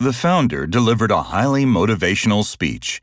The founder delivered a highly motivational speech.